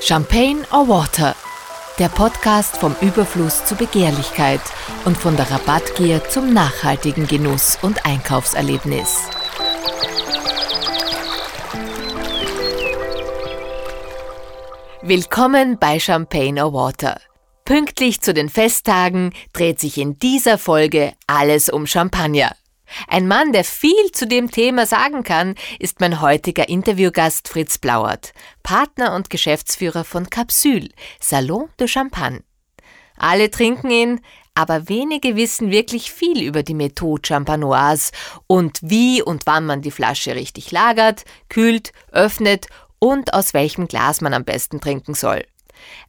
Champagne or Water, der Podcast vom Überfluss zur Begehrlichkeit und von der Rabattgier zum nachhaltigen Genuss und Einkaufserlebnis. Willkommen bei Champagne or Water. Pünktlich zu den Festtagen dreht sich in dieser Folge alles um Champagner. Ein Mann, der viel zu dem Thema sagen kann, ist mein heutiger Interviewgast Fritz Blauert, Partner und Geschäftsführer von Capsule, Salon de Champagne. Alle trinken ihn, aber wenige wissen wirklich viel über die Methode Champanoise und wie und wann man die Flasche richtig lagert, kühlt, öffnet und aus welchem Glas man am besten trinken soll.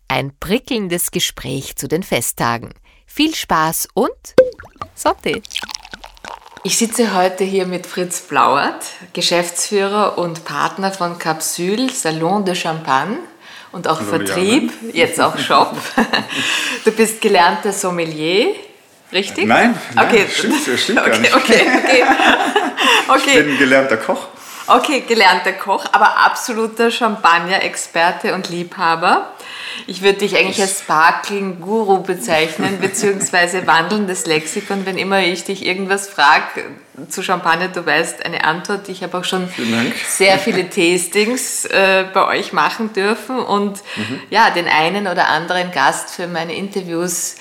Ein prickelndes Gespräch zu den Festtagen. Viel Spaß und Santé! Ich sitze heute hier mit Fritz Blauert, Geschäftsführer und Partner von Capsule Salon de Champagne und auch Hallo, Vertrieb, Liane. jetzt auch Shop. Du bist gelernter Sommelier, richtig? Nein, nein okay. stimmt, stimmt okay, gar nicht. Okay, okay. okay. Ich bin gelernter Koch. Okay, gelernter Koch, aber absoluter Champagner-Experte und Liebhaber. Ich würde dich eigentlich als Sparkling-Guru bezeichnen, beziehungsweise wandelndes Lexikon. Wenn immer ich dich irgendwas frage zu Champagner, du weißt eine Antwort. Ich habe auch schon sehr viele Tastings äh, bei euch machen dürfen und mhm. ja, den einen oder anderen Gast für meine Interviews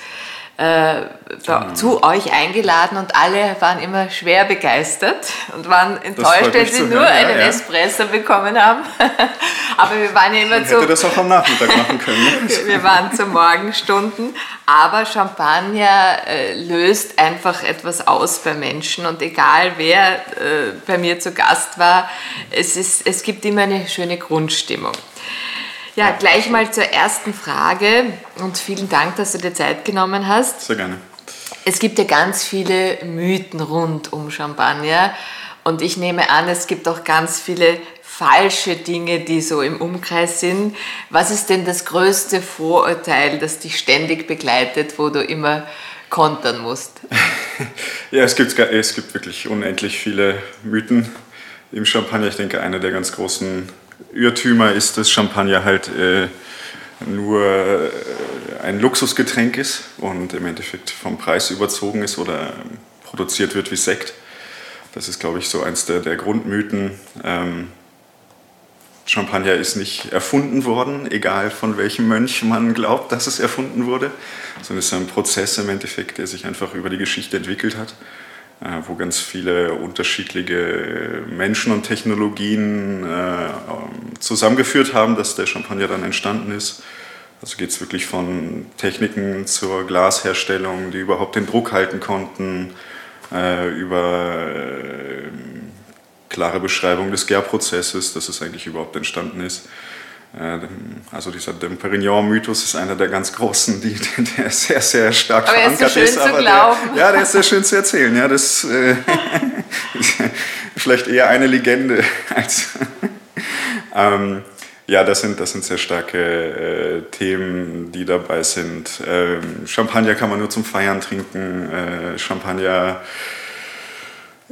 äh, mhm. zu euch eingeladen und alle waren immer schwer begeistert und waren enttäuscht, wenn sie nur hören, einen ja. Espresso bekommen haben. aber wir waren ja immer Man zu. hätte das auch am Nachmittag machen können. Ne? wir waren zu Morgenstunden. Aber Champagner äh, löst einfach etwas aus bei Menschen und egal wer äh, bei mir zu Gast war, es, ist, es gibt immer eine schöne Grundstimmung. Ja, gleich mal zur ersten Frage und vielen Dank, dass du dir Zeit genommen hast. Sehr gerne. Es gibt ja ganz viele Mythen rund um Champagner und ich nehme an, es gibt auch ganz viele falsche Dinge, die so im Umkreis sind. Was ist denn das größte Vorurteil, das dich ständig begleitet, wo du immer kontern musst? ja, es gibt, es gibt wirklich unendlich viele Mythen im Champagner. Ich denke, einer der ganz großen Irrtümer ist, dass Champagner halt äh, nur äh, ein Luxusgetränk ist und im Endeffekt vom Preis überzogen ist oder produziert wird wie Sekt. Das ist, glaube ich, so eins der, der Grundmythen. Ähm, Champagner ist nicht erfunden worden, egal von welchem Mönch man glaubt, dass es erfunden wurde, sondern es ist ein Prozess im Endeffekt, der sich einfach über die Geschichte entwickelt hat. Äh, wo ganz viele unterschiedliche Menschen und Technologien äh, zusammengeführt haben, dass der Champagner dann entstanden ist. Also geht es wirklich von Techniken zur Glasherstellung, die überhaupt den Druck halten konnten, äh, über klare Beschreibung des Gärprozesses, dass es eigentlich überhaupt entstanden ist. Äh, also dieser Perignon-Mythos ist einer der ganz großen, die, der sehr, sehr stark aber verankert ist. aber der, ja, der ist sehr schön zu erzählen. Ja, das äh, vielleicht eher eine Legende als. ähm, ja, das sind, das sind sehr starke äh, Themen, die dabei sind. Ähm, Champagner kann man nur zum Feiern trinken. Äh, Champagner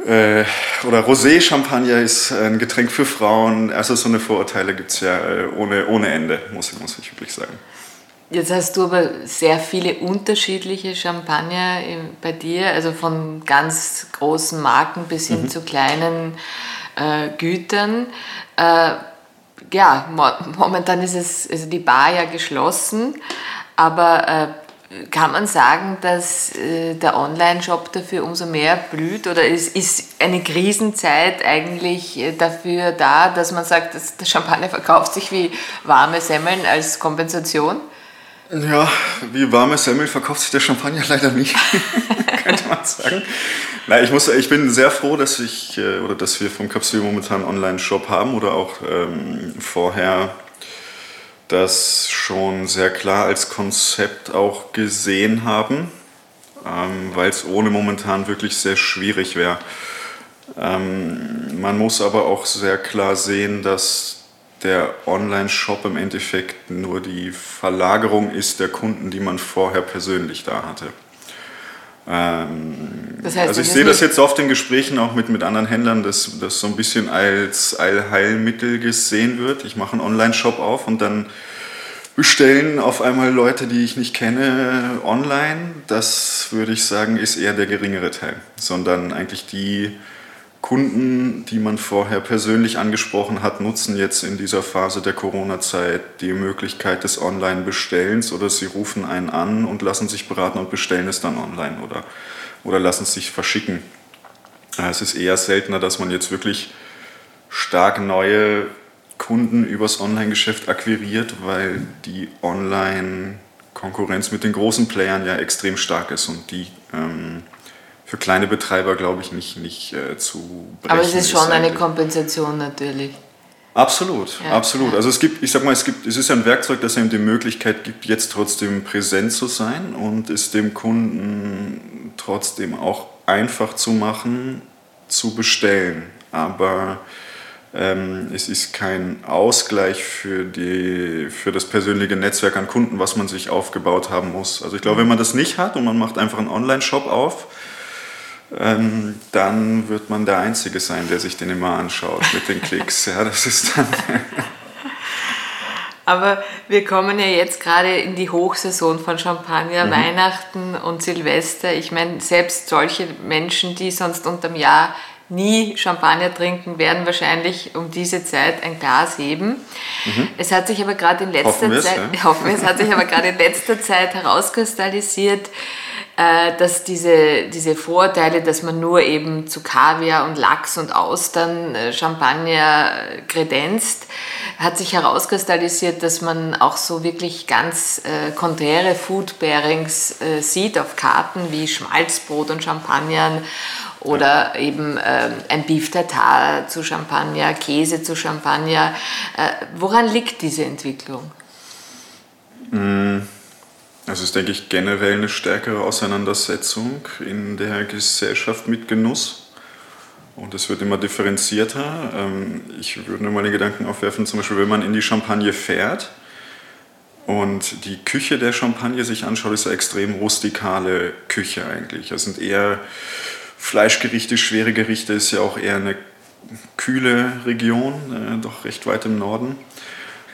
äh, oder Rosé-Champagner ist ein Getränk für Frauen. Also so eine Vorurteile gibt es ja äh, ohne, ohne Ende, muss, muss ich wirklich sagen. Jetzt hast du aber sehr viele unterschiedliche Champagner bei dir, also von ganz großen Marken bis hin mhm. zu kleinen äh, Gütern. Äh, ja, momentan ist es, also die Bar ja geschlossen, aber äh, kann man sagen, dass äh, der Online-Shop dafür umso mehr blüht oder ist, ist eine Krisenzeit eigentlich äh, dafür da, dass man sagt, dass der Champagner verkauft sich wie warme Semmeln als Kompensation? Ja, wie warme Semmel verkauft sich der Champagner leider nicht, könnte man sagen. Na, ich, muss, ich bin sehr froh, dass, ich, äh, oder dass wir vom Capsule momentan einen Online-Shop haben oder auch ähm, vorher das schon sehr klar als Konzept auch gesehen haben, ähm, weil es ohne momentan wirklich sehr schwierig wäre. Ähm, man muss aber auch sehr klar sehen, dass der Online-Shop im Endeffekt nur die Verlagerung ist der Kunden, die man vorher persönlich da hatte. Ähm, das heißt, also ich sehe das jetzt oft in Gesprächen auch mit, mit anderen Händlern, dass das so ein bisschen als Allheilmittel gesehen wird. Ich mache einen Online-Shop auf und dann bestellen auf einmal Leute, die ich nicht kenne, online. Das würde ich sagen, ist eher der geringere Teil, sondern eigentlich die Kunden, die man vorher persönlich angesprochen hat, nutzen jetzt in dieser Phase der Corona-Zeit die Möglichkeit des Online-Bestellens oder sie rufen einen an und lassen sich beraten und bestellen es dann online oder, oder lassen es sich verschicken. Es ist eher seltener, dass man jetzt wirklich stark neue Kunden übers Online-Geschäft akquiriert, weil die Online-Konkurrenz mit den großen Playern ja extrem stark ist und die ähm, für kleine Betreiber, glaube ich, nicht, nicht äh, zu brechen Aber es ist schon ist eine Kompensation natürlich. Absolut, ja, absolut. Ja. Also es gibt, ich sag mal, es gibt, es ist ein Werkzeug, das einem die Möglichkeit gibt, jetzt trotzdem präsent zu sein und es dem Kunden trotzdem auch einfach zu machen, zu bestellen. Aber ähm, es ist kein Ausgleich für, die, für das persönliche Netzwerk an Kunden, was man sich aufgebaut haben muss. Also ich glaube, wenn man das nicht hat und man macht einfach einen Online-Shop auf, ähm, dann wird man der Einzige sein, der sich den immer anschaut mit den Klicks. Ja, das ist dann. Aber wir kommen ja jetzt gerade in die Hochsaison von Champagner, mhm. Weihnachten und Silvester. Ich meine, selbst solche Menschen, die sonst unterm Jahr nie Champagner trinken, werden wahrscheinlich um diese Zeit ein Glas heben. Mhm. Es hat sich aber gerade in letzter Zeit, ja. hoffen es hat sich aber gerade in letzter Zeit herauskristallisiert, dass diese, diese Vorteile, dass man nur eben zu Kaviar und Lachs und Austern äh, Champagner kredenzt, hat sich herauskristallisiert, dass man auch so wirklich ganz äh, konträre Food Pairings äh, sieht auf Karten wie Schmalzbrot und Champagner oder eben äh, ein Beef Tartar zu Champagner, Käse zu Champagner. Äh, woran liegt diese Entwicklung? Mm. Also es ist, denke ich, generell eine stärkere Auseinandersetzung in der Gesellschaft mit Genuss. Und es wird immer differenzierter. Ähm, ich würde nur mal den Gedanken aufwerfen, zum Beispiel, wenn man in die Champagne fährt und die Küche der Champagne sich anschaut, ist eine extrem rustikale Küche eigentlich. Das sind eher Fleischgerichte, schwere Gerichte, ist ja auch eher eine kühle Region, äh, doch recht weit im Norden.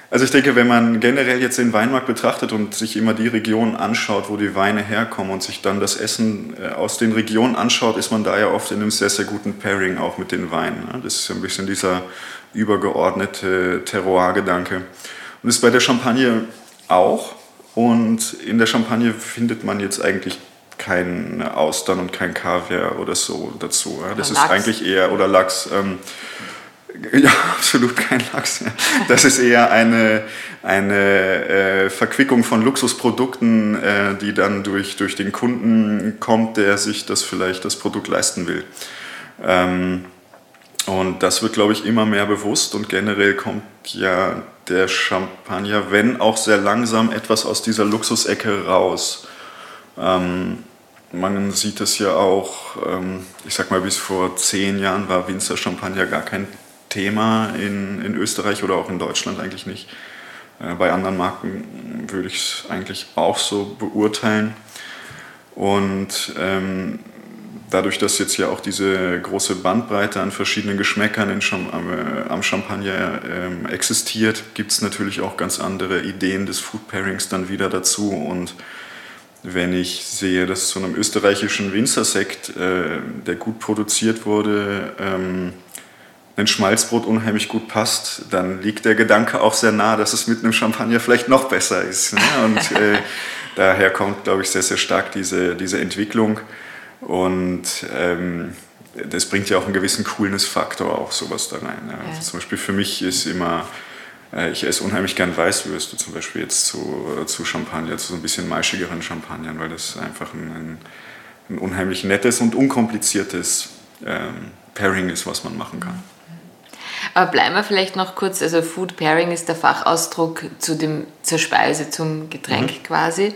Also ich denke, wenn man generell jetzt den Weinmarkt betrachtet und sich immer die Regionen anschaut, wo die Weine herkommen und sich dann das Essen äh, aus den Regionen anschaut, ist man da ja oft in einem sehr, sehr guten Pairing auch mit den Weinen. Ne? Das ist ein bisschen dieser übergeordnete Terroir-Gedanke. Und das ist bei der Champagne auch. Und in der Champagne findet man jetzt eigentlich kein Austern und kein Kaviar oder so dazu. Das ist eigentlich eher, oder Lachs. Ähm, ja, absolut kein Lachs. Das ist eher eine, eine äh, Verquickung von Luxusprodukten, äh, die dann durch, durch den Kunden kommt, der sich das vielleicht das Produkt leisten will. Ähm, und das wird, glaube ich, immer mehr bewusst und generell kommt ja der Champagner, wenn auch sehr langsam, etwas aus dieser Luxusecke raus. Ähm, man sieht es ja auch, ähm, ich sag mal, bis vor zehn Jahren war Winzer Champagner gar kein Thema in, in Österreich oder auch in Deutschland eigentlich nicht. Äh, bei anderen Marken würde ich es eigentlich auch so beurteilen. Und ähm, dadurch, dass jetzt ja auch diese große Bandbreite an verschiedenen Geschmäckern in, am, äh, am, Champagner ähm, existiert, gibt es natürlich auch ganz andere Ideen des Food Pairings dann wieder dazu. Und wenn ich sehe, dass zu einem österreichischen Winzersekt, äh, der gut produziert wurde, ähm, ein Schmalzbrot unheimlich gut passt, dann liegt der Gedanke auch sehr nah, dass es mit einem Champagner vielleicht noch besser ist. Ne? Und äh, daher kommt, glaube ich, sehr, sehr stark diese, diese Entwicklung. Und ähm, das bringt ja auch einen gewissen Coolness-Faktor auch sowas da rein. Ja. Also zum Beispiel für mich ist immer, äh, ich esse unheimlich gern Weißwürste, zum Beispiel jetzt zu, zu Champagner, zu so ein bisschen maischigeren Champagnern, weil das einfach ein, ein, ein unheimlich nettes und unkompliziertes ähm, Pairing ist, was man machen kann. Aber bleiben wir vielleicht noch kurz, also Food Pairing ist der Fachausdruck zu dem, zur Speise, zum Getränk mhm. quasi.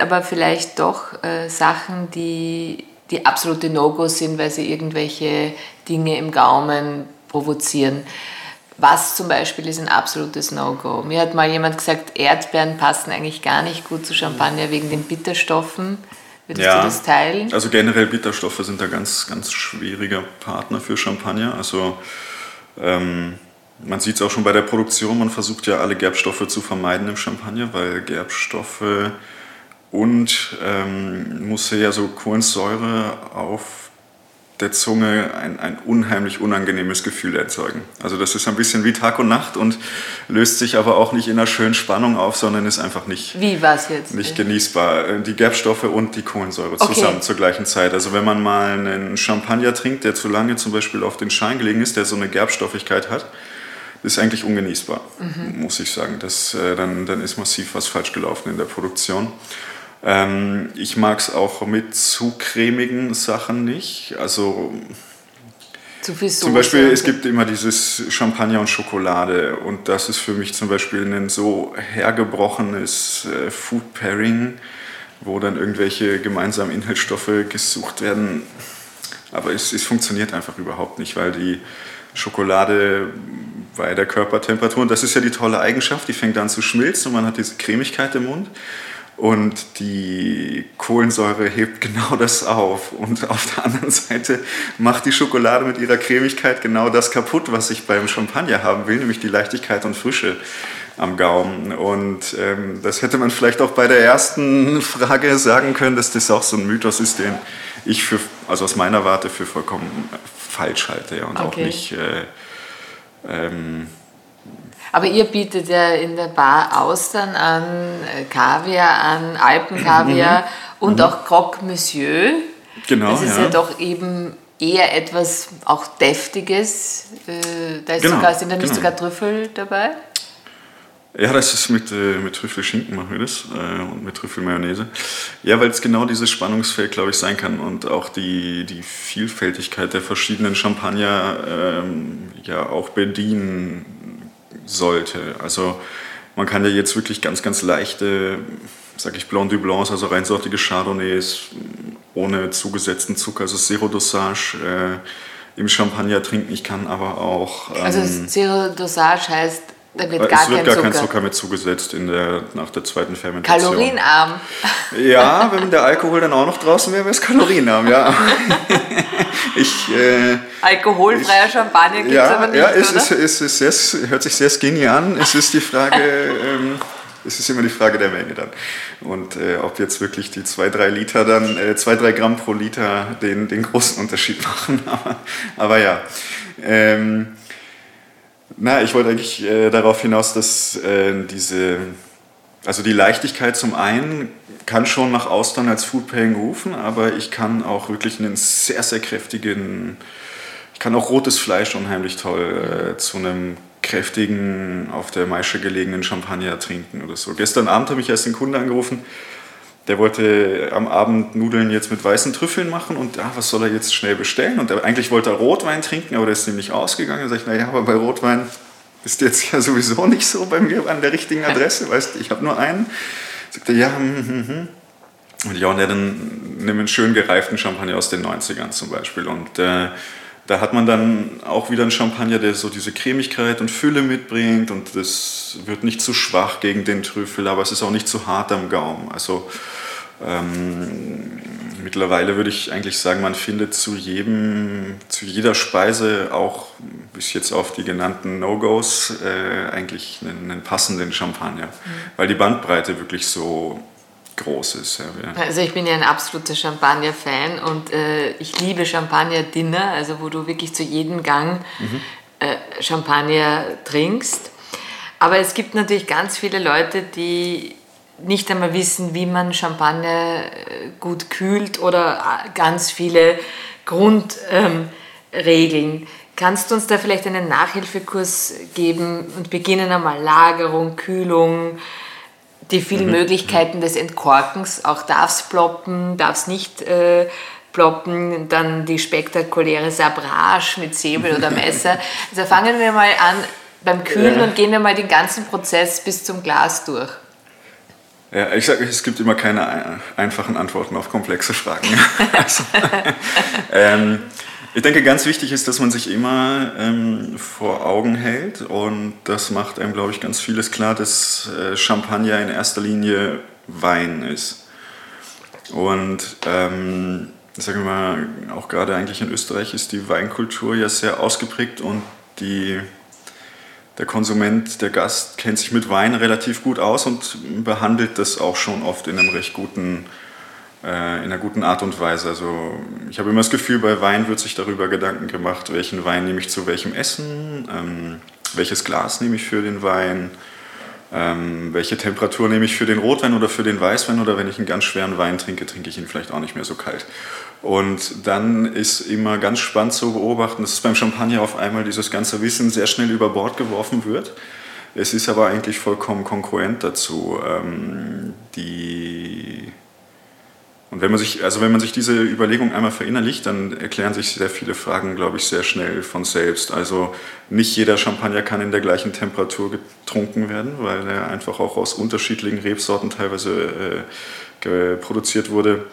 Aber vielleicht doch äh, Sachen, die, die absolute No-Gos sind, weil sie irgendwelche Dinge im Gaumen provozieren. Was zum Beispiel ist ein absolutes No-Go? Mir hat mal jemand gesagt, Erdbeeren passen eigentlich gar nicht gut zu Champagner wegen den Bitterstoffen. Würdest ja, du das teilen? Also generell Bitterstoffe sind da ganz, ganz schwieriger Partner für Champagner. Also ähm, man sieht es auch schon bei der Produktion, man versucht ja alle Gerbstoffe zu vermeiden im Champagner, weil Gerbstoffe und ähm, muss ja so Kohlensäure auf der Zunge ein, ein unheimlich unangenehmes Gefühl erzeugen. Also das ist ein bisschen wie Tag und Nacht und löst sich aber auch nicht in einer schönen Spannung auf, sondern ist einfach nicht, wie was jetzt? nicht genießbar. Äh, die Gerbstoffe und die Kohlensäure okay. zusammen zur gleichen Zeit. Also wenn man mal einen Champagner trinkt, der zu lange zum Beispiel auf den Schein gelegen ist, der so eine Gerbstoffigkeit hat, ist eigentlich ungenießbar, mhm. muss ich sagen. Das, äh, dann, dann ist massiv was falsch gelaufen in der Produktion. Ähm, ich mag es auch mit zu cremigen Sachen nicht. Also zu viel Soße. Zum Beispiel, es gibt immer dieses Champagner und Schokolade und das ist für mich zum Beispiel ein so hergebrochenes äh, Food Pairing, wo dann irgendwelche gemeinsamen Inhaltsstoffe gesucht werden. Aber es, es funktioniert einfach überhaupt nicht, weil die Schokolade bei der Körpertemperatur, und das ist ja die tolle Eigenschaft, die fängt an zu schmilzen und man hat diese Cremigkeit im Mund. Und die Kohlensäure hebt genau das auf. Und auf der anderen Seite macht die Schokolade mit ihrer Cremigkeit genau das kaputt, was ich beim Champagner haben will, nämlich die Leichtigkeit und Frische am Gaumen. Und ähm, das hätte man vielleicht auch bei der ersten Frage sagen können, dass das auch so ein Mythos ist, den ich für, also aus meiner Warte für vollkommen falsch halte ja, und okay. auch nicht. Äh, ähm, aber ihr bietet ja in der Bar Austern an, äh, Kaviar an, Alpenkaviar mhm. und mhm. auch Croque Monsieur. Genau. Das ist ja. ja. doch eben eher etwas auch Deftiges. Äh, da ist genau, sogar, sind da nicht genau. sogar Trüffel dabei? Ja, das ist mit, äh, mit Trüffelschinken machen wir das äh, und mit Trüffelmayonnaise. Ja, weil es genau dieses Spannungsfeld, glaube ich, sein kann und auch die, die Vielfältigkeit der verschiedenen Champagner ähm, ja auch bedienen sollte. Also man kann ja jetzt wirklich ganz, ganz leichte, sage ich Blanc du Blanc, also reinsortige Chardonnays ohne zugesetzten Zucker, also Zero Dosage äh, im Champagner trinken. Ich kann aber auch... Also ähm, also Zero Dosage heißt da wird gar, es wird kein, gar Zucker. kein Zucker mehr zugesetzt in der, nach der zweiten Fermentation. Kalorienarm. Ja, wenn der Alkohol dann auch noch draußen wäre, wäre es kalorienarm, ja. ich, äh, Alkoholfreier Champagner gibt es ja, aber nicht, Ja, es, ist, es, ist sehr, hört sich sehr skinny an. Es ist die Frage... Ähm, es ist immer die Frage der Menge dann. Und äh, ob jetzt wirklich die 2, 3 Liter dann, 2, äh, 3 Gramm pro Liter den, den großen Unterschied machen. aber, aber ja. Ähm, na, ich wollte eigentlich äh, darauf hinaus, dass äh, diese, also die Leichtigkeit zum einen kann schon nach Austern als Food Pairing rufen, aber ich kann auch wirklich einen sehr, sehr kräftigen, ich kann auch rotes Fleisch unheimlich toll äh, zu einem kräftigen, auf der Maische gelegenen Champagner trinken oder so. Gestern Abend habe ich erst den Kunde angerufen, der wollte am Abend Nudeln jetzt mit weißen Trüffeln machen und ah, was soll er jetzt schnell bestellen? Und er, eigentlich wollte er Rotwein trinken, aber der ist nämlich ausgegangen. Da sage ich, naja, aber bei Rotwein ist jetzt ja sowieso nicht so bei mir an der richtigen Adresse, weißt du, ich habe nur einen. Sagt er, ja, hm, hm, hm. Und ja, und er dann nimm einen schön gereiften Champagner aus den 90ern zum Beispiel. Und äh, da hat man dann auch wieder einen Champagner, der so diese Cremigkeit und Fülle mitbringt und das wird nicht zu schwach gegen den Trüffel, aber es ist auch nicht zu hart am Gaumen. Also ähm, mittlerweile würde ich eigentlich sagen, man findet zu jedem, zu jeder Speise auch bis jetzt auf die genannten No-Gos äh, eigentlich einen, einen, passenden Champagner, mhm. weil die Bandbreite wirklich so groß ist. Ja. Also ich bin ja ein absoluter Champagner-Fan und äh, ich liebe Champagner-Dinner, also wo du wirklich zu jedem Gang mhm. äh, Champagner trinkst. Aber es gibt natürlich ganz viele Leute, die nicht einmal wissen, wie man Champagner äh, gut kühlt oder äh, ganz viele Grundregeln. Ähm, Kannst du uns da vielleicht einen Nachhilfekurs geben und beginnen einmal Lagerung, Kühlung, die vielen mhm. Möglichkeiten des Entkorkens, auch darf es ploppen, darf es nicht äh, ploppen, dann die spektakuläre Sabrage mit Säbel oder Messer. Also fangen wir mal an beim Kühlen ja. und gehen wir mal den ganzen Prozess bis zum Glas durch. Ja, ich sage, es gibt immer keine einfachen Antworten auf komplexe Fragen. also, ähm, ich denke, ganz wichtig ist, dass man sich immer ähm, vor Augen hält und das macht einem, glaube ich, ganz vieles klar, dass äh, Champagner in erster Linie Wein ist. Und ähm, sagen wir mal, auch gerade eigentlich in Österreich ist die Weinkultur ja sehr ausgeprägt und die, der Konsument, der Gast kennt sich mit Wein relativ gut aus und behandelt das auch schon oft in einem recht guten äh, in einer guten Art und Weise. Also ich habe immer das Gefühl, bei Wein wird sich darüber Gedanken gemacht, welchen Wein nehme ich zu welchem Essen, ähm, welches Glas nehme ich für den Wein, ähm, welche Temperatur nehme ich für den Rotwein oder für den Weißwein oder wenn ich einen ganz schweren Wein trinke, trinke ich ihn vielleicht auch nicht mehr so kalt. Und dann ist immer ganz spannend zu beobachten, dass beim Champagner auf einmal dieses ganze Wissen sehr schnell über Bord geworfen wird. Es ist aber eigentlich vollkommen konkurrent dazu. Ähm, die und wenn man sich, also wenn man sich diese Überlegung einmal verinnerlicht, dann erklären sich sehr viele Fragen, glaube ich, sehr schnell von selbst. Also nicht jeder Champagner kann in der gleichen Temperatur getrunken werden, weil er einfach auch aus unterschiedlichen Rebsorten teilweise äh, produziert wurde.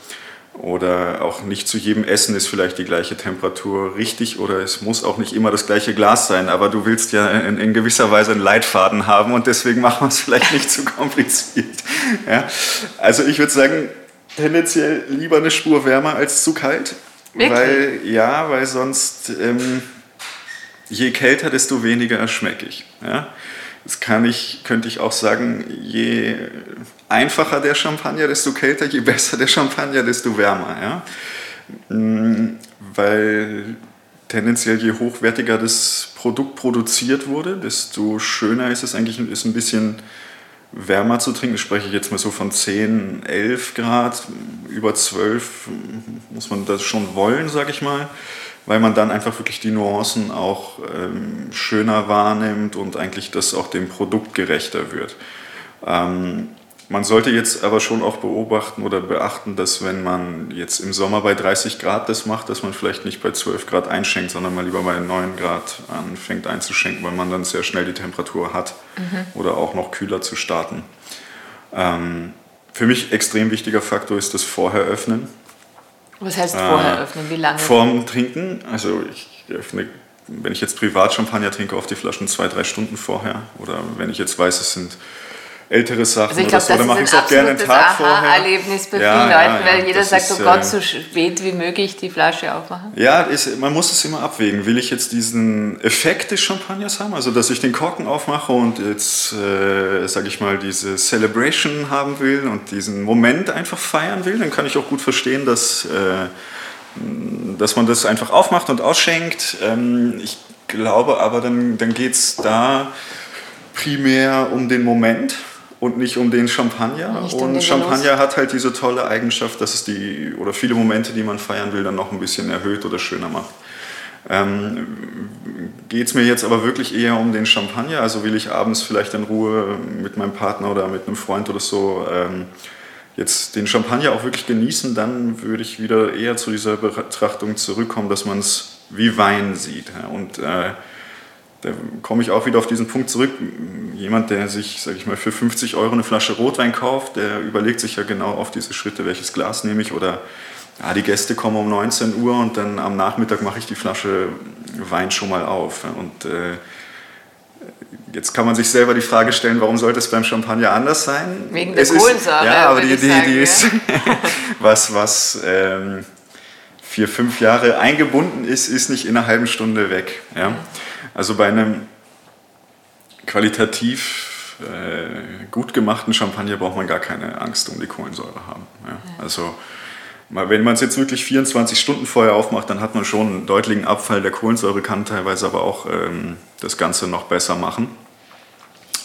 Oder auch nicht zu jedem Essen ist vielleicht die gleiche Temperatur richtig oder es muss auch nicht immer das gleiche Glas sein, aber du willst ja in, in gewisser Weise einen Leitfaden haben und deswegen machen wir es vielleicht nicht zu kompliziert. Ja? Also ich würde sagen, tendenziell lieber eine Spur wärmer als zu kalt. Wirklich? Weil, ja, weil sonst ähm, je kälter, desto weniger schmeckig. Ja? Das kann ich, könnte ich auch sagen, je einfacher der Champagner, desto kälter, je besser der Champagner, desto wärmer. Ja? Mm, weil tendenziell je hochwertiger das Produkt produziert wurde, desto schöner ist es eigentlich, ist ein bisschen wärmer zu trinken. spreche ich jetzt mal so von 10, 11 Grad. Über 12 muss man das schon wollen, sage ich mal, weil man dann einfach wirklich die Nuancen auch ähm, schöner wahrnimmt und eigentlich das auch dem Produkt gerechter wird. Ähm, man sollte jetzt aber schon auch beobachten oder beachten, dass wenn man jetzt im Sommer bei 30 Grad das macht, dass man vielleicht nicht bei 12 Grad einschenkt, sondern mal lieber bei 9 Grad anfängt einzuschenken, weil man dann sehr schnell die Temperatur hat mhm. oder auch noch kühler zu starten. Ähm, für mich extrem wichtiger Faktor ist das Vorher öffnen. Was heißt vorher äh, öffnen? Wie lange? Vorm Trinken. Also ich öffne, wenn ich jetzt privat Champagner trinke, auf die Flaschen zwei, drei Stunden vorher. Oder wenn ich jetzt weiß, es sind ältere Sachen also ich glaub, oder so. Dann mache ich es auch gerne einen Tag vorher. Erlebnis bei ja, vielen ja, Leuten, weil jeder sagt, ist, oh Gott, so spät wie möglich die Flasche aufmachen. Ja, ist, man muss es immer abwägen. Will ich jetzt diesen Effekt des Champagners haben, also dass ich den Korken aufmache und jetzt, äh, sage ich mal, diese Celebration haben will und diesen Moment einfach feiern will, dann kann ich auch gut verstehen, dass, äh, dass man das einfach aufmacht und ausschenkt. Ähm, ich glaube aber, dann, dann geht es da primär um den Moment und nicht um den Champagner. Nicht und um Champagner Genuss. hat halt diese tolle Eigenschaft, dass es die oder viele Momente, die man feiern will, dann noch ein bisschen erhöht oder schöner macht. Ähm, Geht es mir jetzt aber wirklich eher um den Champagner? Also will ich abends vielleicht in Ruhe mit meinem Partner oder mit einem Freund oder so ähm, jetzt den Champagner auch wirklich genießen, dann würde ich wieder eher zu dieser Betrachtung zurückkommen, dass man es wie Wein sieht. Und äh, da komme ich auch wieder auf diesen Punkt zurück. Jemand, der sich, sage ich mal, für 50 Euro eine Flasche Rotwein kauft, der überlegt sich ja genau auf diese Schritte, welches Glas nehme ich oder ja, die Gäste kommen um 19 Uhr und dann am Nachmittag mache ich die Flasche Wein schon mal auf. Und äh, jetzt kann man sich selber die Frage stellen, warum sollte es beim Champagner anders sein? Wegen der Kohlensäure. Ja, aber die, die, die ist was, was ähm, vier, fünf Jahre eingebunden ist, ist nicht in einer halben Stunde weg. Ja? Also bei einem qualitativ äh, gut gemachten Champagner braucht man gar keine Angst um die Kohlensäure haben. Ja? Also wenn man es jetzt wirklich 24 Stunden vorher aufmacht, dann hat man schon einen deutlichen Abfall der Kohlensäure, kann teilweise aber auch ähm, das Ganze noch besser machen.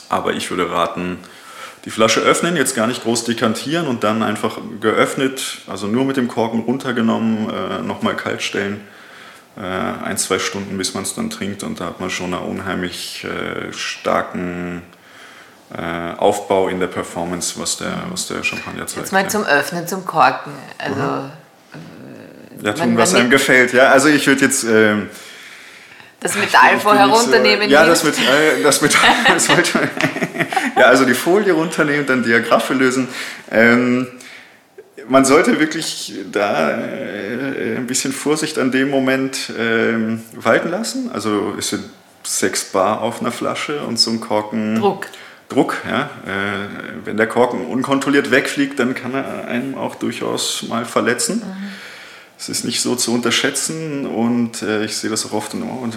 Aber ich würde raten, die Flasche öffnen, jetzt gar nicht groß dekantieren und dann einfach geöffnet, also nur mit dem Korken runtergenommen, äh, nochmal kalt stellen ein, zwei Stunden, bis man es dann trinkt. Und da hat man schon einen unheimlich äh, starken äh, Aufbau in der Performance, was der, was der Champagner zeigt. Jetzt mal ja. zum Öffnen, zum Korken. Also, mhm. Ja, tun, was einem gefällt. Ja, also ich würde jetzt... Ähm, das Metall vorher runternehmen. Ja, das, mit, äh, das Metall. das wollte, ja, also die Folie runternehmen, dann die Agraffe lösen. Ähm, man sollte wirklich da äh, ein bisschen Vorsicht an dem Moment äh, walten lassen. Also es sind sechs Bar auf einer Flasche und so ein Korken. Druck. Druck. Ja? Äh, wenn der Korken unkontrolliert wegfliegt, dann kann er einem auch durchaus mal verletzen. Es mhm. ist nicht so zu unterschätzen und äh, ich sehe das auch oft, und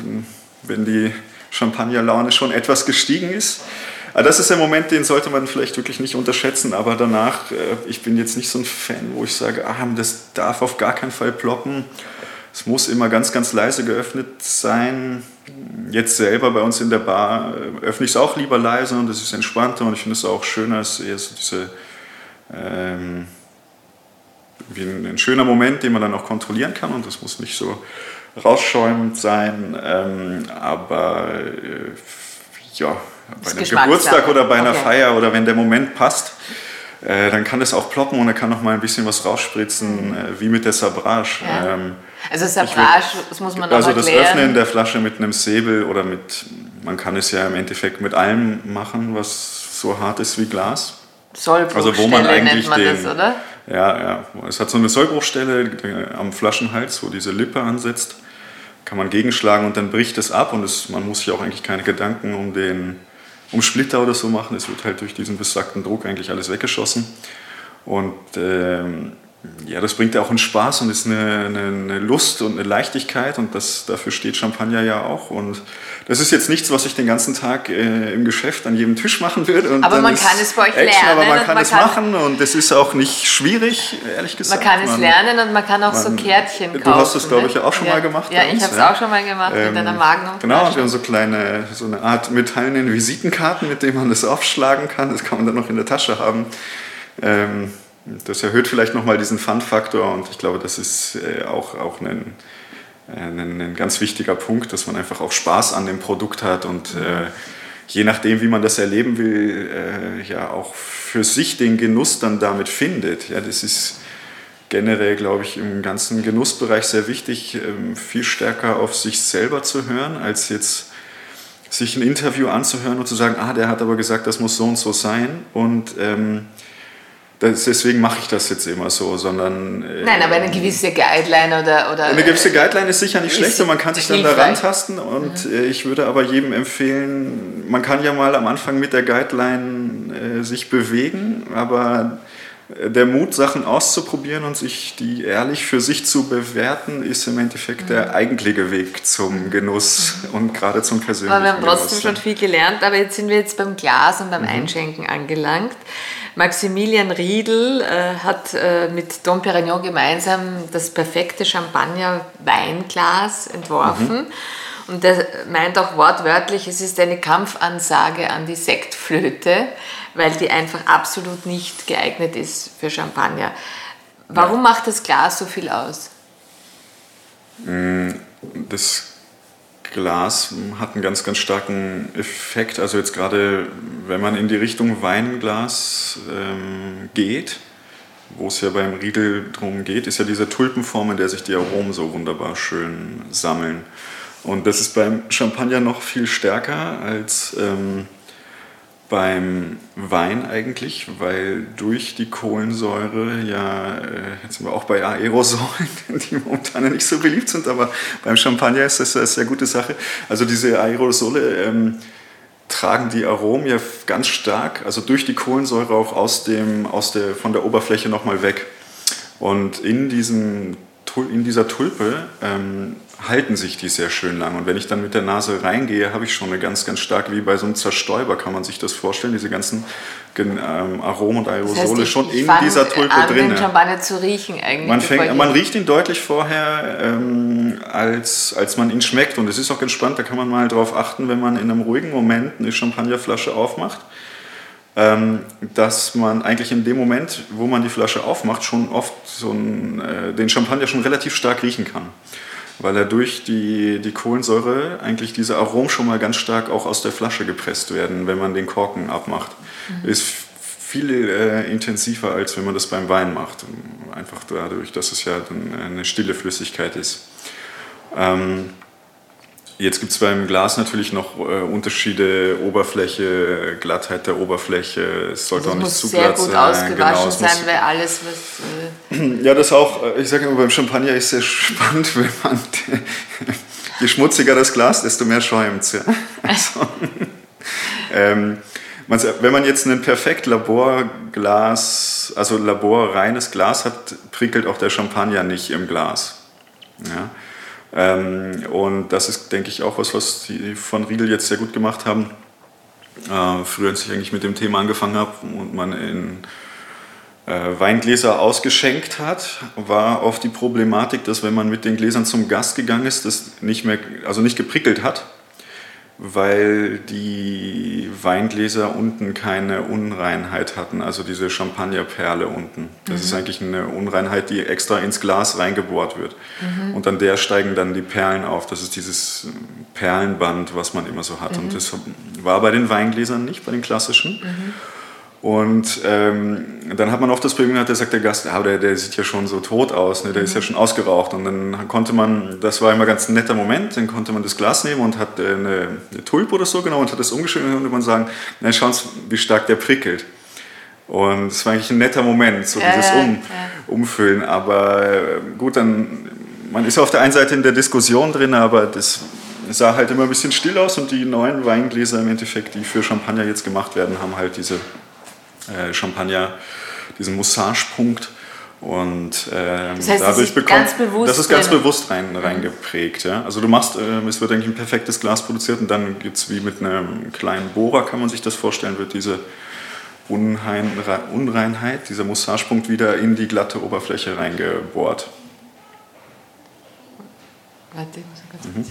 wenn die Champagnerlaune schon etwas gestiegen ist. Aber das ist der Moment, den sollte man vielleicht wirklich nicht unterschätzen, aber danach, äh, ich bin jetzt nicht so ein Fan, wo ich sage, ah, das darf auf gar keinen Fall ploppen. Es muss immer ganz, ganz leise geöffnet sein. Jetzt selber bei uns in der Bar äh, öffne ich es auch lieber leise und es ist entspannter und ich finde es auch schöner, es ist eher so diese, ähm, wie ein, ein, schöner Moment, den man dann auch kontrollieren kann und das muss nicht so rausschäumend sein, ähm, aber äh, ja, bei einem Geburtstag oder bei einer okay. Feier oder wenn der Moment passt, äh, dann kann das auch ploppen und dann kann noch mal ein bisschen was rausspritzen, äh, wie mit der Sabrage. Ja. Ähm, also Sabrage, das muss man noch Also das Öffnen der Flasche mit einem Säbel oder mit, man kann es ja im Endeffekt mit allem machen, was so hart ist wie Glas. Sollbruchstelle also wo man eigentlich man den, das, oder? Ja, ja. Es hat so eine Sollbruchstelle am Flaschenhals, wo diese Lippe ansetzt. Kann man gegenschlagen und dann bricht es ab und es, man muss sich auch eigentlich keine Gedanken um den um Splitter oder so machen. Es wird halt durch diesen besagten Druck eigentlich alles weggeschossen. Und ähm, ja, das bringt ja auch einen Spaß und ist eine, eine, eine, Lust und eine Leichtigkeit und das, dafür steht Champagner ja auch. Und das ist jetzt nichts, was ich den ganzen Tag äh, im Geschäft an jedem Tisch machen würde. aber man kann es bei euch Action, lernen. Aber man kann man es kann machen und es ist auch nicht schwierig, ehrlich gesagt. Man kann es man, lernen und man kann auch man, so Kärtchen kaufen. Du hast es, glaube ich, auch schon ja. mal gemacht. Ja, ich habe es ja. auch schon mal gemacht ähm, mit einer Magnum. Genau, wir haben so kleine, so eine Art metallenen Visitenkarten, mit denen man das aufschlagen kann. Das kann man dann noch in der Tasche haben. Ähm, das erhöht vielleicht nochmal diesen Fun-Faktor und ich glaube, das ist äh, auch, auch ein, äh, ein, ein, ganz wichtiger Punkt, dass man einfach auch Spaß an dem Produkt hat und äh, je nachdem, wie man das erleben will, äh, ja auch für sich den Genuss dann damit findet. Ja, das ist generell, glaube ich, im ganzen Genussbereich sehr wichtig, ähm, viel stärker auf sich selber zu hören, als jetzt sich ein Interview anzuhören und zu sagen, ah, der hat aber gesagt, das muss so und so sein und ähm, das, deswegen mache ich das jetzt immer so, sondern... Äh, Nein, aber eine gewisse Guideline oder... oder eine gewisse Guideline ist sicher nicht schlecht und man kann sich dann da rantasten und mhm. Äh, ich würde aber jedem empfehlen, man kann ja mal am Anfang mit der Guideline äh, sich bewegen, aber äh, der Mut, Sachen auszuprobieren und sich die ehrlich für sich zu bewerten, ist im Endeffekt mhm. der eigentliche Weg zum Genuss mhm. und gerade zum persönlichen Aber wir haben trotzdem Genuss. schon viel gelernt, aber jetzt sind wir jetzt beim Glas und beim mhm. Einschenken angelangt. Maximilian Riedel äh, hat äh, mit Dom Perignon gemeinsam das perfekte Champagner-Weinglas entworfen. Mhm. Und er meint auch wortwörtlich, es ist eine Kampfansage an die Sektflöte, weil die einfach absolut nicht geeignet ist für Champagner. Warum ja. macht das Glas so viel aus? Mm, das Glas hat einen ganz, ganz starken Effekt. Also jetzt gerade, wenn man in die Richtung Weinglas ähm, geht, wo es ja beim Riedel drum geht, ist ja diese Tulpenform, in der sich die Aromen so wunderbar schön sammeln. Und das ist beim Champagner noch viel stärker als ähm, beim Wein eigentlich, weil durch die Kohlensäure, ja, äh, jetzt sind wir auch bei Aerosolen, die momentan nicht so beliebt sind, aber beim Champagner ist das eine sehr gute Sache. Also diese Aerosole ähm, tragen die Aromen ja ganz stark, also durch die Kohlensäure auch aus dem, aus der, von der Oberfläche nochmal weg. Und in, diesem, in dieser Tulpe ähm, halten sich die sehr schön lang. Und wenn ich dann mit der Nase reingehe, habe ich schon eine ganz, ganz starke, wie bei so einem Zerstäuber kann man sich das vorstellen, diese ganzen ähm, Aromen und Aerosole das heißt, schon in dieser Tulpe an, drin. Den Champagner zu riechen eigentlich. Man, fängt, man riecht ihn deutlich vorher, ähm, als, als man ihn schmeckt. Und es ist auch ganz spannend, da kann man mal drauf achten, wenn man in einem ruhigen Moment eine Champagnerflasche aufmacht. Ähm, dass man eigentlich in dem Moment, wo man die Flasche aufmacht, schon oft so einen, äh, den Champagner schon relativ stark riechen kann weil er durch die, die Kohlensäure eigentlich diese Aromen schon mal ganz stark auch aus der Flasche gepresst werden, wenn man den Korken abmacht. Mhm. Ist viel äh, intensiver, als wenn man das beim Wein macht. Einfach dadurch, dass es ja dann eine stille Flüssigkeit ist. Ähm, Jetzt gibt es beim Glas natürlich noch äh, Unterschiede, Oberfläche, Glattheit der Oberfläche, es sollte also auch nicht zu glatt sein. sehr gut ausgewaschen genau, sein, weil alles, was... Äh ja, das auch, äh, ich sage immer, beim Champagner ist sehr spannend, wenn man, je schmutziger das Glas, desto mehr schäumt es. Ja? Also, ähm, wenn man jetzt ein perfekt Laborglas, also laborreines Glas hat, prickelt auch der Champagner nicht im Glas. Ja? Ähm, und das ist, denke ich, auch was, was die von Riegel jetzt sehr gut gemacht haben. Äh, früher, als ich eigentlich mit dem Thema angefangen habe und man in äh, Weingläser ausgeschenkt hat, war oft die Problematik, dass wenn man mit den Gläsern zum Gast gegangen ist, das nicht mehr, also nicht geprickelt hat, weil die Weingläser unten keine Unreinheit hatten, also diese Champagnerperle unten. Das mhm. ist eigentlich eine Unreinheit, die extra ins Glas reingebohrt wird. Mhm. Und an der steigen dann die Perlen auf. Das ist dieses Perlenband, was man immer so hat. Mhm. Und das war bei den Weingläsern nicht, bei den klassischen. Und ähm, dann hat man oft das Problem gehabt, der sagt der Gast, ah, der, der sieht ja schon so tot aus, ne? der ist ja mhm. schon ausgeraucht. Und dann konnte man, das war immer ganz ein netter Moment, dann konnte man das Glas nehmen und hat äh, eine, eine Tulpe oder so genommen und hat das umgeschüttet und konnte man sagen, na schauen Sie, wie stark der prickelt. Und es war eigentlich ein netter Moment, so ja, dieses um, ja. Umfüllen. Aber äh, gut, dann, man ist auf der einen Seite in der Diskussion drin, aber das sah halt immer ein bisschen still aus und die neuen Weingläser im Endeffekt, die für Champagner jetzt gemacht werden, haben halt diese äh, Champagner diesen Mussagepunkt. Und ähm, das heißt, dadurch bekommt das ist ganz bewusst rein, reingeprägt. Ja? Also du machst, äh, es wird eigentlich ein perfektes Glas produziert und dann gibt es wie mit einem kleinen Bohrer, kann man sich das vorstellen, wird diese Unhein, Unreinheit, dieser Mussagepunkt wieder in die glatte Oberfläche reingebohrt. Warte, mhm.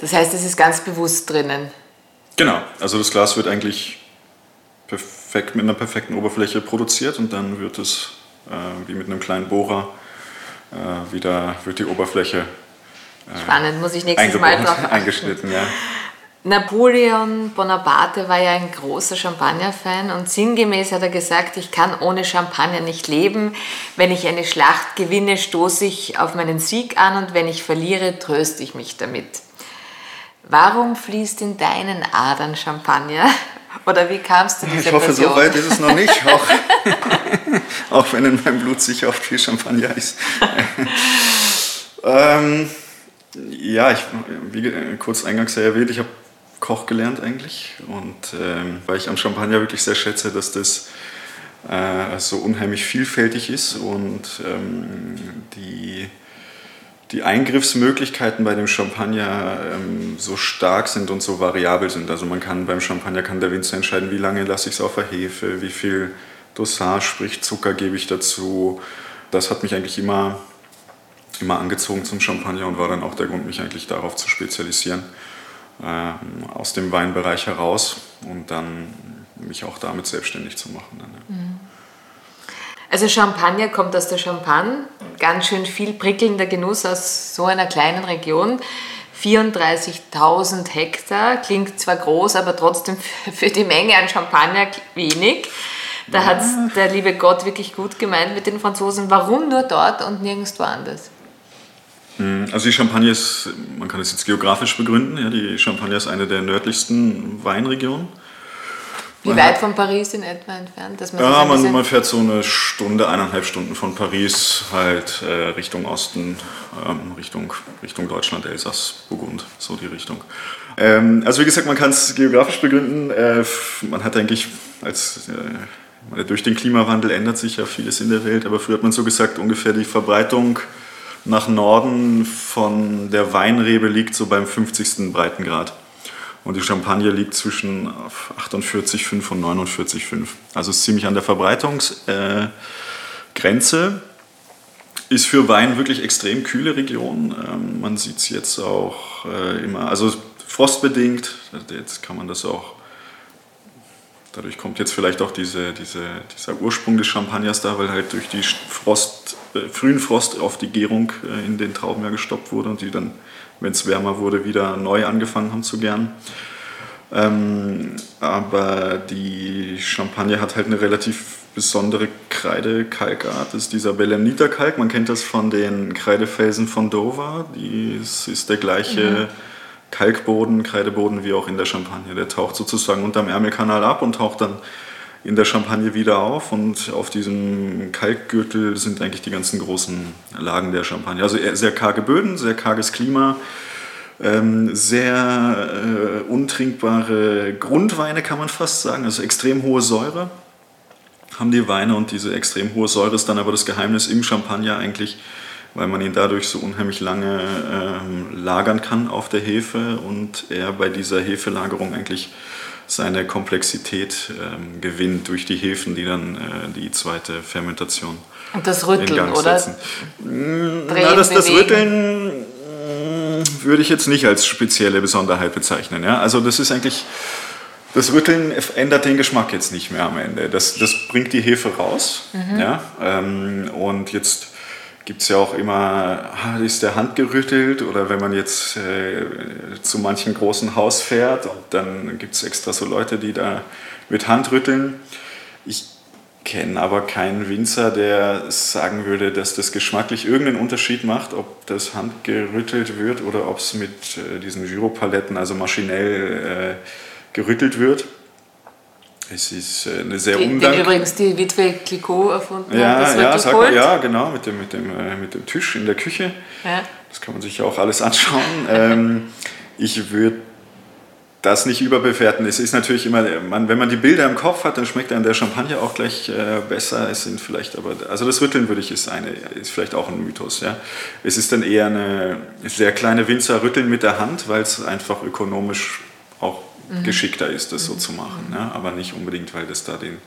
Das heißt, es ist ganz bewusst drinnen. Genau, also das Glas wird eigentlich perfekt mit einer perfekten Oberfläche produziert und dann wird es äh, wie mit einem kleinen Bohrer äh, wieder wird die Oberfläche äh, Spannend, muss ich nächstes Mal drauf eingeschnitten, ja. Napoleon Bonaparte war ja ein großer Champagner-Fan und sinngemäß hat er gesagt, ich kann ohne Champagner nicht leben. Wenn ich eine Schlacht gewinne, stoße ich auf meinen Sieg an und wenn ich verliere, tröste ich mich damit. Warum fließt in deinen Adern Champagner? Oder wie kamst du dieser Ich hoffe, Passion? so weit ist es noch nicht, auch, auch wenn in meinem Blut sicher oft viel Champagner ist. ähm, ja, ich, wie kurz eingangs erwähnt, ich habe Koch gelernt eigentlich und ähm, weil ich am Champagner wirklich sehr schätze, dass das äh, so unheimlich vielfältig ist und ähm, die die Eingriffsmöglichkeiten bei dem Champagner ähm, so stark sind und so variabel sind. Also man kann beim Champagner kann der Winzer entscheiden, wie lange lasse ich es auf der Hefe, wie viel Dosage, sprich Zucker gebe ich dazu. Das hat mich eigentlich immer, immer angezogen zum Champagner und war dann auch der Grund, mich eigentlich darauf zu spezialisieren. Ähm, aus dem Weinbereich heraus und dann mich auch damit selbstständig zu machen. Dann, ja. mhm. Also Champagner kommt aus der Champagne, ganz schön viel prickelnder Genuss aus so einer kleinen Region. 34.000 Hektar, klingt zwar groß, aber trotzdem für die Menge an Champagner wenig. Da hat es der liebe Gott wirklich gut gemeint mit den Franzosen. Warum nur dort und nirgendwo anders? Hm, also die Champagne ist, man kann es jetzt geografisch begründen, ja, die Champagne ist eine der nördlichsten Weinregionen. Wie weit von Paris in etwa entfernt? Dass man ja, man, man, fährt so eine Stunde, eineinhalb Stunden von Paris halt äh, Richtung Osten, ähm, Richtung, Richtung Deutschland, Elsass, Burgund, so die Richtung. Ähm, also wie gesagt, man kann es geografisch begründen. Äh, man hat eigentlich als... Äh, durch den Klimawandel ändert sich ja vieles in der Welt, aber früher hat man so gesagt, ungefähr die Verbreitung nach Norden von der Weinrebe liegt so beim 50. Breitengrad. Und die Champagne liegt zwischen 48,5 und 49,5. Also ist ziemlich an der Verbreitungsgrenze. Äh, ist für Wein wirklich extrem kühle Region. Ähm, man sieht es jetzt auch äh, immer, also frostbedingt, jetzt kann man das auch, dadurch kommt jetzt vielleicht auch diese, diese, dieser Ursprung des Champagners da, weil halt durch die Frost, äh, frühen Frost auf die Gärung äh, in den Trauben ja gestoppt wurde und die dann wenn es wärmer wurde, wieder neu angefangen haben zu gären. Ähm, aber die Champagne hat halt eine relativ besondere Kreidekalkart. Das ist dieser Belemniter-Kalk. Man kennt das von den Kreidefelsen von Dover. Das ist der gleiche mhm. Kalkboden, Kreideboden wie auch in der Champagne. Der taucht sozusagen unterm Ärmelkanal ab und taucht dann in der Champagne wieder auf und auf diesem Kalkgürtel sind eigentlich die ganzen großen Lagen der Champagne. Also sehr karge Böden, sehr karges Klima, Ähm, sehr äh, untrinkbare Grundweine kann man fast sagen, also extrem hohe Säure haben die Weine und diese extrem hohe Säure ist dann aber das Geheimnis im Champagner eigentlich, weil man ihn dadurch so unheimlich lange ähm, lagern kann auf der Hefe und er bei dieser Hefelagerung eigentlich seine Komplexität ähm, gewinnt durch die Hefen, die dann äh, die zweite Fermentation und das Rütteln, in Gang oder? Drehen, Na, das, das Rütteln mm, würde ich jetzt nicht als spezielle Besonderheit bezeichnen. Ja? Also das ist eigentlich, das Rütteln ändert den Geschmack jetzt nicht mehr am Ende. Das, das bringt die Hefe raus. Mhm. Ja? Ähm, und jetzt gibt es ja auch immer, ist der Hand gerüttelt oder wenn man jetzt äh, zu manchen großen Haus fährt, dann gibt es extra so Leute, die da mit Hand rütteln. Ich kenne aber keinen Winzer, der sagen würde, dass das geschmacklich irgendeinen Unterschied macht, ob das handgerüttelt wird oder ob es mit äh, diesen Gyropaletten, also maschinell äh, gerüttelt wird. Es ist äh, eine sehr die, Umgang. Den übrigens die Witwe Clicquot erfunden ja, hat. Ja, sag mal, ja, genau, mit dem, mit, dem, äh, mit dem Tisch in der Küche. Ja. Das kann man sich ja auch alles anschauen. ähm, ich würde das nicht überbewerten. Es ist natürlich immer, man, wenn man die Bilder im Kopf hat, dann schmeckt einem der Champagner auch gleich äh, besser. Es sind vielleicht aber, also das Rütteln würde ich ist eine, ist vielleicht auch ein Mythos. Ja. Es ist dann eher eine sehr kleine Winzer rütteln mit der Hand, weil es einfach ökonomisch auch mhm. geschickter ist, das so zu machen. Mhm. Ja. Aber nicht unbedingt, weil das da den,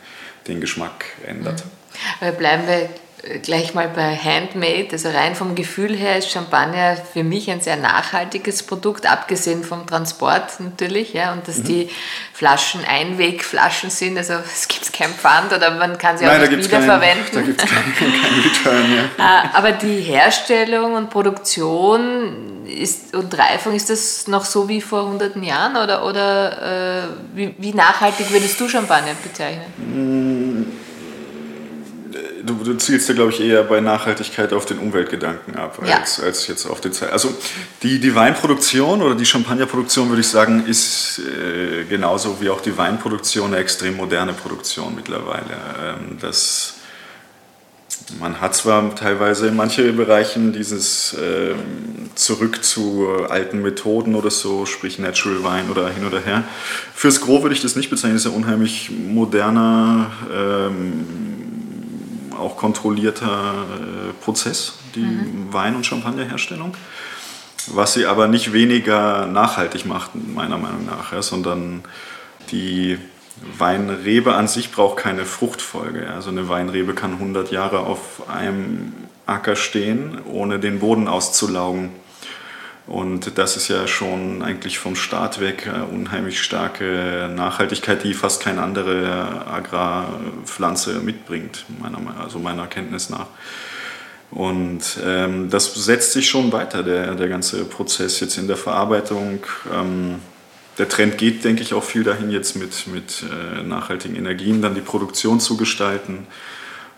den Geschmack ändert. Mhm. Bleiben wir gleich mal bei Handmade. Also rein vom Gefühl her ist Champagner für mich ein sehr nachhaltiges Produkt, abgesehen vom Transport natürlich. Ja, und dass mhm. die Flaschen Einwegflaschen sind, also es gibt kein Pfand oder man kann sie Nein, auch nicht wiederverwenden. Kein, da gibt es keinen kein Return. Ja. Ah, aber die Herstellung und Produktion ist, und Reifung, ist das noch so wie vor hunderten Jahren oder, oder äh, wie, wie nachhaltig würdest du Champagner bezeichnen? Mm du, du zielst ja, glaube ich, eher bei Nachhaltigkeit auf den Umweltgedanken ab, ja. als, als jetzt auf den Zeit. Also die, die Weinproduktion oder die Champagnerproduktion, würde ich sagen, ist äh, genauso wie auch die Weinproduktion eine extrem moderne Produktion mittlerweile. Ähm, das, man hat zwar teilweise in manchen Bereichen dieses äh, zurück zu alten Methoden oder so, sprich Natural Wine oder hin oder her. Fürs Gros würde ich das nicht bezeichnen, das ist ja unheimlich moderner, ähm, auch kontrollierter äh, Prozess, die mhm. Wein- und Champagnerherstellung. Was sie aber nicht weniger nachhaltig macht, meiner Meinung nach, ja, sondern die Weinrebe an sich braucht keine Fruchtfolge. Also eine Weinrebe kann 100 Jahre auf einem Acker stehen, ohne den Boden auszulaugen. Und das ist ja schon eigentlich vom Start weg eine unheimlich starke Nachhaltigkeit, die fast keine andere Agrarpflanze mitbringt, meiner, also meiner Kenntnis nach. Und ähm, das setzt sich schon weiter, der, der ganze Prozess jetzt in der Verarbeitung. Ähm, der Trend geht, denke ich, auch viel dahin, jetzt mit, mit äh, nachhaltigen Energien dann die Produktion zu gestalten.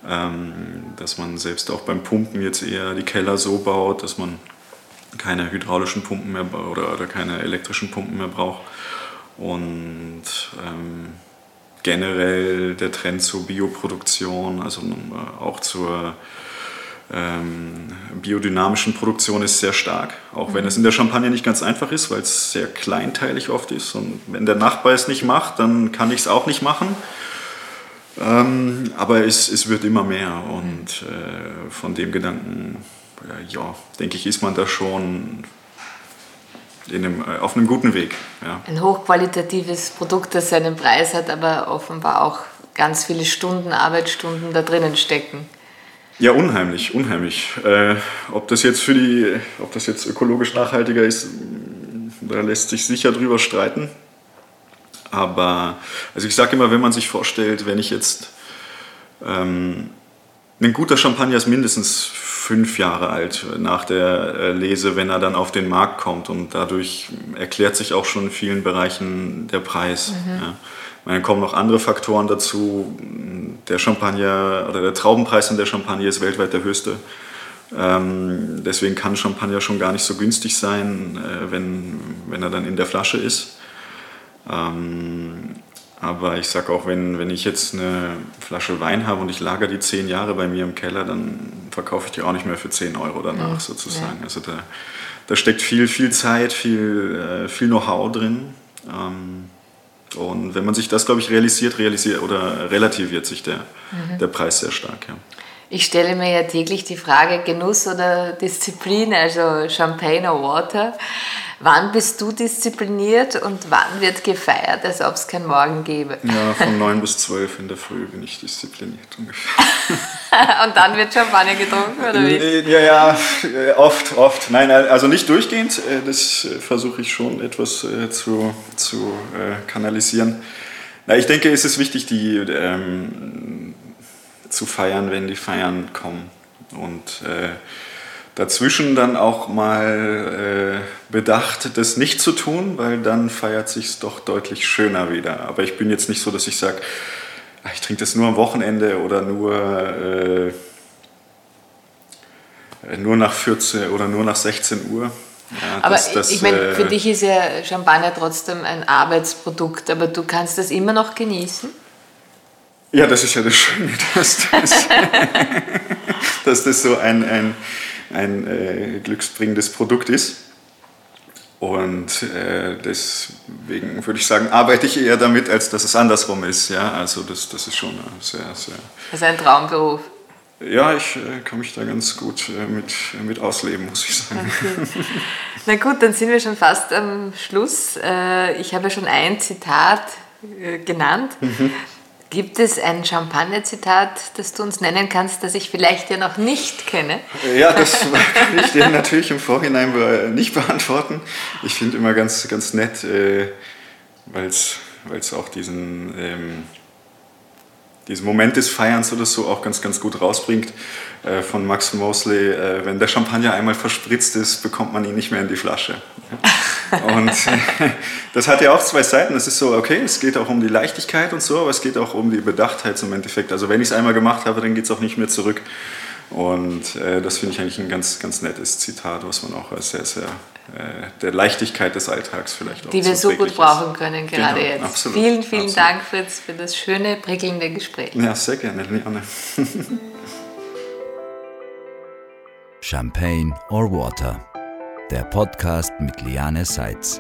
Ähm, dass man selbst auch beim Pumpen jetzt eher die Keller so baut, dass man keine hydraulischen Pumpen mehr oder, oder keine elektrischen Pumpen mehr braucht. Und ähm, generell der Trend zur Bioproduktion, also äh, auch zur ähm, biodynamischen Produktion ist sehr stark, auch wenn mhm. es in der Champagne nicht ganz einfach ist, weil es sehr kleinteilig oft ist. Und wenn der Nachbar es nicht macht, dann kann ich es auch nicht machen. Ähm, aber es, es wird immer mehr und äh, von dem Gedanken ja, denke ich, ist man da schon einem, äh, auf einem guten Weg. Ja. Ein hochqualitatives Produkt, das seinen Preis hat, aber offenbar auch ganz viele Stunden, Arbeitsstunden da drinnen stecken. Ja, unheimlich, unheimlich. Äh, ob das jetzt für die, ob das jetzt ökologisch nachhaltiger ist, da lässt sich sicher drüber streiten. Aber also ich sage immer, wenn man sich vorstellt, wenn ich jetzt ähm, ein guter Champagner ist mindestens fünf Jahre alt nach der äh, Lese, wenn er dann auf den Markt kommt. Und dadurch erklärt sich auch schon in vielen Bereichen der Preis. Mhm. Ja. Dann kommen noch andere Faktoren dazu. Der Champagner oder der Traubenpreis in der Champagner ist weltweit der höchste. Ähm, deswegen kann Champagner schon gar nicht so günstig sein, äh, wenn, wenn er dann in der Flasche ist. Ähm, Aber ich sage auch, wenn, wenn ich jetzt eine Flasche Wein habe und ich lagere die zehn Jahre bei mir im Keller, dann verkaufe ich die auch nicht mehr für 10 Euro danach ja. sozusagen. Also da, da steckt viel, viel Zeit, viel, äh, viel Know-how drin. Ähm, und wenn man sich das, glaube ich, realisiert, realisiert oder relativiert sich der, mhm. der Preis sehr stark. Ja. Ich stelle mir ja täglich die Frage Genuss oder Disziplin, also Champagne oder Water. Wann bist du diszipliniert und wann wird gefeiert, als ob es kein Morgen gäbe? Ja, von 9 bis 12 in der Früh bin ich diszipliniert ungefähr. und dann wird Champagner getrunken, oder wie? Ja, ja, oft, oft. Nein, also nicht durchgehend. Äh, das versuche ich schon etwas äh, zu, zu äh, kanalisieren. Na, ich denke, es ist wichtig, die ähm, zu feiern, wenn die Feiern kommen. Und äh, dazwischen dann auch mal äh, bedacht, das nicht zu tun, weil dann feiert sich doch deutlich schöner wieder. Aber ich bin jetzt nicht so, dass ich sage, ah, ich trinke das nur am Wochenende oder nur, äh, nur nach 14 oder nur nach 16 Uhr. Ja, aber das, das, ich meine, für äh, dich ist ja Champagner trotzdem ein Arbeitsprodukt, aber du kannst das immer noch genießen? Ja, das ist ja das Schöne, dass das, dass das so ein, ein ein äh, glücksbringendes Produkt ist. Und äh, deswegen würde ich sagen, arbeite ich eher damit, als dass es andersrum ist. Ja? Also das, das ist schon sehr, sehr... Das ist ein Traumberuf. Ja, ich äh, kann mich da ganz gut äh, mit, mit ausleben, muss ich sagen. Okay. Na gut, dann sind wir schon fast am Schluss. Äh, ich habe ja schon ein Zitat äh, genannt. Mhm. Gibt es ein Champagner-Zitat, das du uns nennen kannst, das ich vielleicht ja noch nicht kenne? Ja, das kann ich dir natürlich im Vorhinein nicht beantworten. Ich finde immer ganz, ganz nett, äh, weil es auch diesen, ähm, diesen Moment des Feierns oder so auch ganz, ganz gut rausbringt. Äh, von Max Mosley, äh, wenn der Champagner einmal verspritzt ist, bekommt man ihn nicht mehr in die Flasche. Und das hat ja auch zwei Seiten. Es ist so, okay, es geht auch um die Leichtigkeit und so, aber es geht auch um die Bedachtheit zum Endeffekt. Also wenn ich es einmal gemacht habe, dann geht es auch nicht mehr zurück. Und äh, das finde ich eigentlich ein ganz, ganz nettes Zitat, was man auch als sehr, sehr äh, der Leichtigkeit des Alltags vielleicht auch Die wir so gut brauchen können, gerade genau, jetzt. Absolut, vielen, vielen absolut. Dank, Fritz, für das schöne, prickelnde Gespräch. Ja, sehr gerne, Liane. Champagne or Water der Podcast mit Liane Seitz.